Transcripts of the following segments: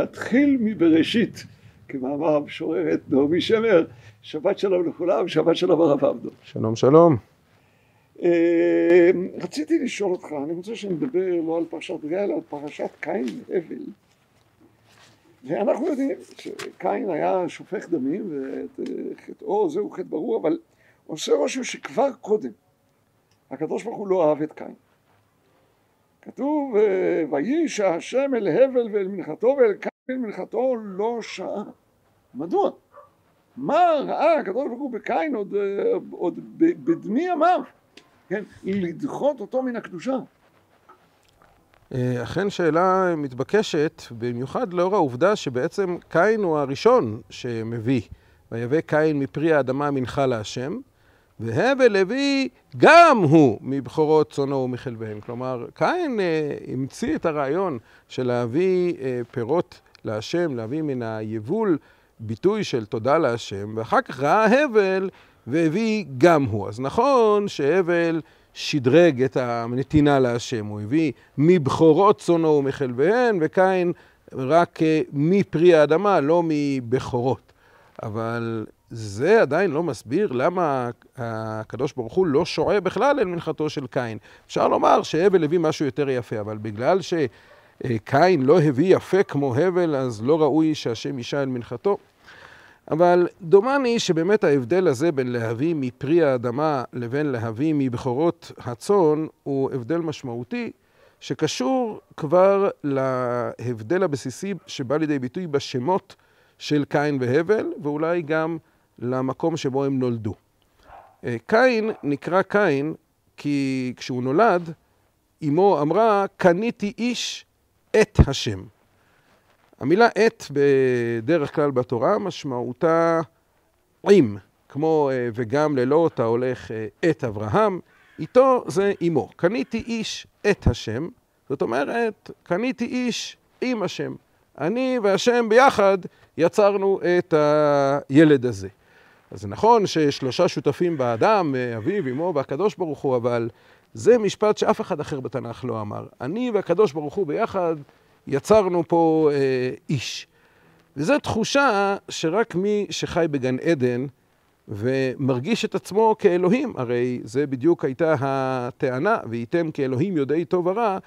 נתחיל מבראשית, כמאמר המשוררת נעמי שמר, שבת שלום לכולם, שבת שלום הרב עבדו. שלום שלום. רציתי לשאול אותך, אני רוצה שנדבר לא על פרשת גאה, אלא על פרשת קין והבל. ואנחנו יודעים שקין היה שופך דמים, וחטאו זהו חטא ברור, אבל עושה רושם שכבר קודם הקדוש ברוך הוא לא אהב את קין. כתוב, ויהי השם אל הבל ואל מנחתו ואל קין מנחתו לא שעה. מדוע? מה ראה הקדוש ברוך הוא בקין עוד, עוד בדמי ימיו? כן, לדחות אותו מן הקדושה. אכן שאלה מתבקשת, במיוחד לאור העובדה שבעצם קין הוא הראשון שמביא. ויבא קין מפרי האדמה מנחה להשם, והבל הביא גם הוא מבכורות צונו ומחלביהם. כלומר, קין המציא את הרעיון של להביא פירות להשם, להביא מן היבול ביטוי של תודה להשם, ואחר כך ראה הבל והביא גם הוא. אז נכון שהבל שדרג את הנתינה להשם, הוא הביא מבכורות צונו ומחלביהן, וקין רק מפרי האדמה, לא מבכורות. אבל זה עדיין לא מסביר למה הקדוש ברוך הוא לא שועה בכלל אל מנחתו של קין. אפשר לומר שהבל הביא משהו יותר יפה, אבל בגלל שקין לא הביא יפה כמו הבל, אז לא ראוי שהשם יישא אל מנחתו. אבל דומני שבאמת ההבדל הזה בין להביא מפרי האדמה לבין להביא מבכורות הצאן הוא הבדל משמעותי שקשור כבר להבדל הבסיסי שבא לידי ביטוי בשמות של קין והבל ואולי גם למקום שבו הם נולדו. קין נקרא קין כי כשהוא נולד אמו אמרה קניתי איש את השם. המילה את בדרך כלל בתורה משמעותה עם, כמו וגם ללא אתה הולך את אברהם, איתו זה אמו. קניתי איש את השם, זאת אומרת קניתי איש עם השם. אני והשם ביחד יצרנו את הילד הזה. אז זה נכון ששלושה שותפים באדם, אביו, אמו והקדוש ברוך הוא, אבל זה משפט שאף אחד אחר בתנ"ך לא אמר. אני והקדוש ברוך הוא ביחד יצרנו פה אה, איש. וזו תחושה שרק מי שחי בגן עדן ומרגיש את עצמו כאלוהים, הרי זה בדיוק הייתה הטענה, וייתם כאלוהים יודעי טוב ורע,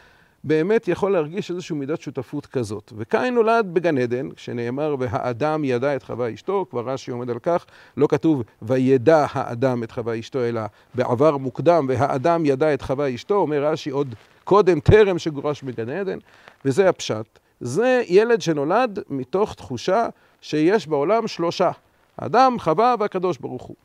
באמת יכול להרגיש איזושהי מידת שותפות כזאת. וקין נולד בגן עדן, שנאמר, והאדם ידע את חווה אשתו, כבר רש"י עומד על כך, לא כתוב וידע האדם את חווה אשתו, אלא בעבר מוקדם, והאדם ידע את חווה אשתו, אומר רש"י עוד קודם, טרם שגורש בגן עדן, וזה הפשט. זה ילד שנולד מתוך תחושה שיש בעולם שלושה, האדם, חווה והקדוש ברוך הוא.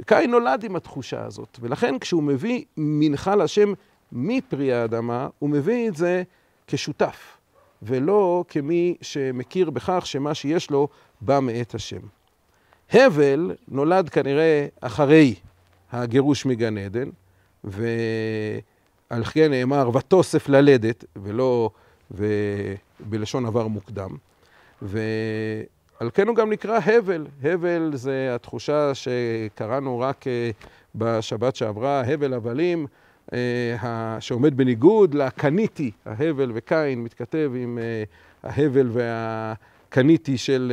וקין נולד עם התחושה הזאת, ולכן כשהוא מביא מנחה להשם מפרי האדמה, הוא מביא את זה כשותף, ולא כמי שמכיר בכך שמה שיש לו בא מאת השם. הבל נולד כנראה אחרי הגירוש מגן עדן, ועל כן נאמר ותוסף ללדת, ולא בלשון עבר מוקדם. ועל כן הוא גם נקרא הבל. הבל זה התחושה שקראנו רק בשבת שעברה, הבל הבלים. שעומד בניגוד לקניתי, ההבל וקין מתכתב עם ההבל והקניתי של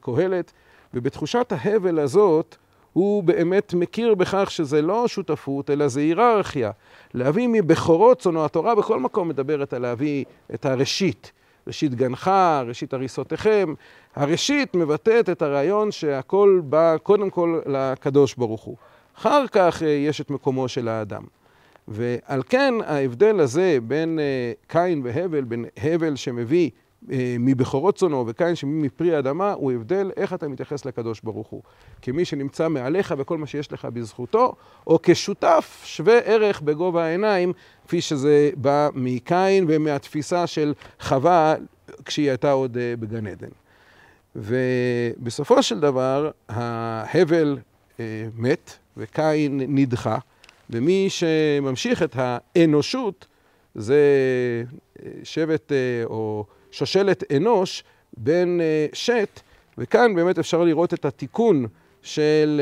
קהלת, ובתחושת ההבל הזאת הוא באמת מכיר בכך שזה לא שותפות, אלא זה היררכיה. להביא מבכורות צונו, התורה בכל מקום מדברת על להביא את הראשית. ראשית גנך, ראשית הריסותיכם. הראשית מבטאת את הרעיון שהכל בא קודם כל לקדוש ברוך הוא. אחר כך יש את מקומו של האדם. ועל כן ההבדל הזה בין קין והבל, בין הבל שמביא מבכורות צונו וקין שמביא מפרי האדמה, הוא הבדל איך אתה מתייחס לקדוש ברוך הוא. כמי שנמצא מעליך וכל מה שיש לך בזכותו, או כשותף שווה ערך בגובה העיניים, כפי שזה בא מקין ומהתפיסה של חווה כשהיא הייתה עוד בגן עדן. ובסופו של דבר, ההבל מת וקין נדחה. ומי שממשיך את האנושות זה שבט או שושלת אנוש בין שת, וכאן באמת אפשר לראות את התיקון של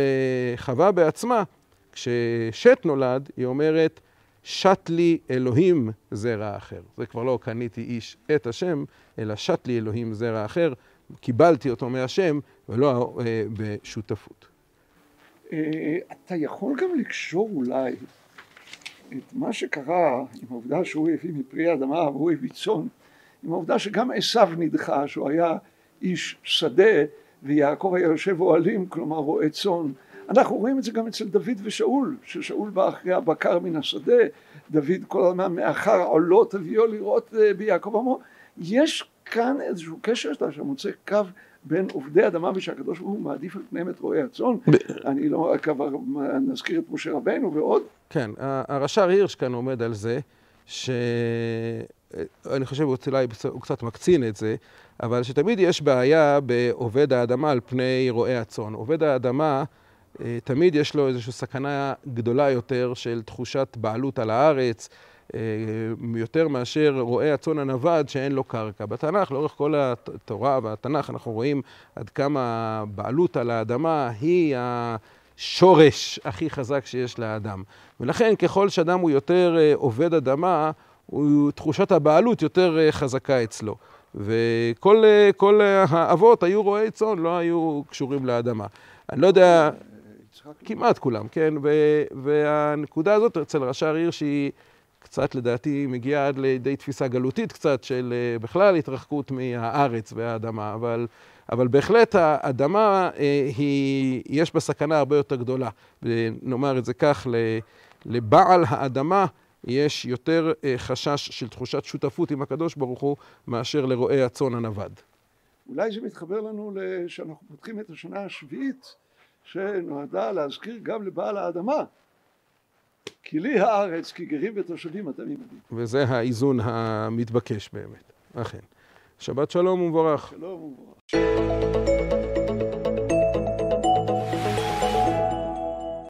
חווה בעצמה. כששת נולד, היא אומרת, שת לי אלוהים זרע אחר. זה כבר לא קניתי איש את השם, אלא שת לי אלוהים זרע אחר. קיבלתי אותו מהשם, ולא אה, בשותפות. אה, אתה יכול גם לקשור אולי את מה שקרה עם העובדה שהוא הביא מפרי האדמה והוא הביא צאן, עם העובדה שגם עשיו נדחה, שהוא היה איש שדה ויעקב היה יושב אוהלים, כלומר רועה צאן. אנחנו רואים את זה גם אצל דוד ושאול, ששאול בא אחרי הבקר מן השדה, דוד כל הזמן מאחר עולות הביאו לראות אה, ביעקב עמו. יש כאן איזשהו קשר שאתה מוצא קו בין עובדי אדמה ושהקדוש ברוך הוא מעדיף על פניהם את רועי הצאן. אני לא כבר נזכיר את משה רבנו ועוד. כן, הרש"ר הירש כאן עומד על זה, שאני חושב אולי הוא קצת מקצין את זה, אבל שתמיד יש בעיה בעובד האדמה על פני רועי הצאן. עובד האדמה, אה, תמיד יש לו איזושהי סכנה גדולה יותר של תחושת בעלות על הארץ. אה, יותר מאשר רועה הצאן הנווד שאין לו קרקע. בתנ"ך, לאורך כל התורה והתנ"ך, אנחנו רואים עד כמה הבעלות על האדמה היא השורש הכי חזק שיש לאדם. ולכן ככל שאדם הוא יותר אה, עובד אדמה, הוא, תחושת הבעלות יותר אה, חזקה אצלו. וכל האבות היו רועי צאן, לא היו קשורים לאדמה. אני לא יודע, כמעט כולם, כן? והנקודה הזאת אצל ראשי העיר שהיא... קצת לדעתי מגיע עד לידי תפיסה גלותית קצת של אה, בכלל התרחקות מהארץ והאדמה, אבל, אבל בהחלט האדמה אה, היא, יש בה סכנה הרבה יותר גדולה. נאמר את זה כך, לבעל האדמה יש יותר אה, חשש של תחושת שותפות עם הקדוש ברוך הוא מאשר לרועי הצאן הנווד. אולי זה מתחבר לנו שאנחנו פותחים את השנה השביעית שנועדה להזכיר גם לבעל האדמה כי לי הארץ, כי גרים ותושבים אתם עמדי. וזה האיזון המתבקש באמת, אכן. שבת שלום ומבורך. שלום ומבורך.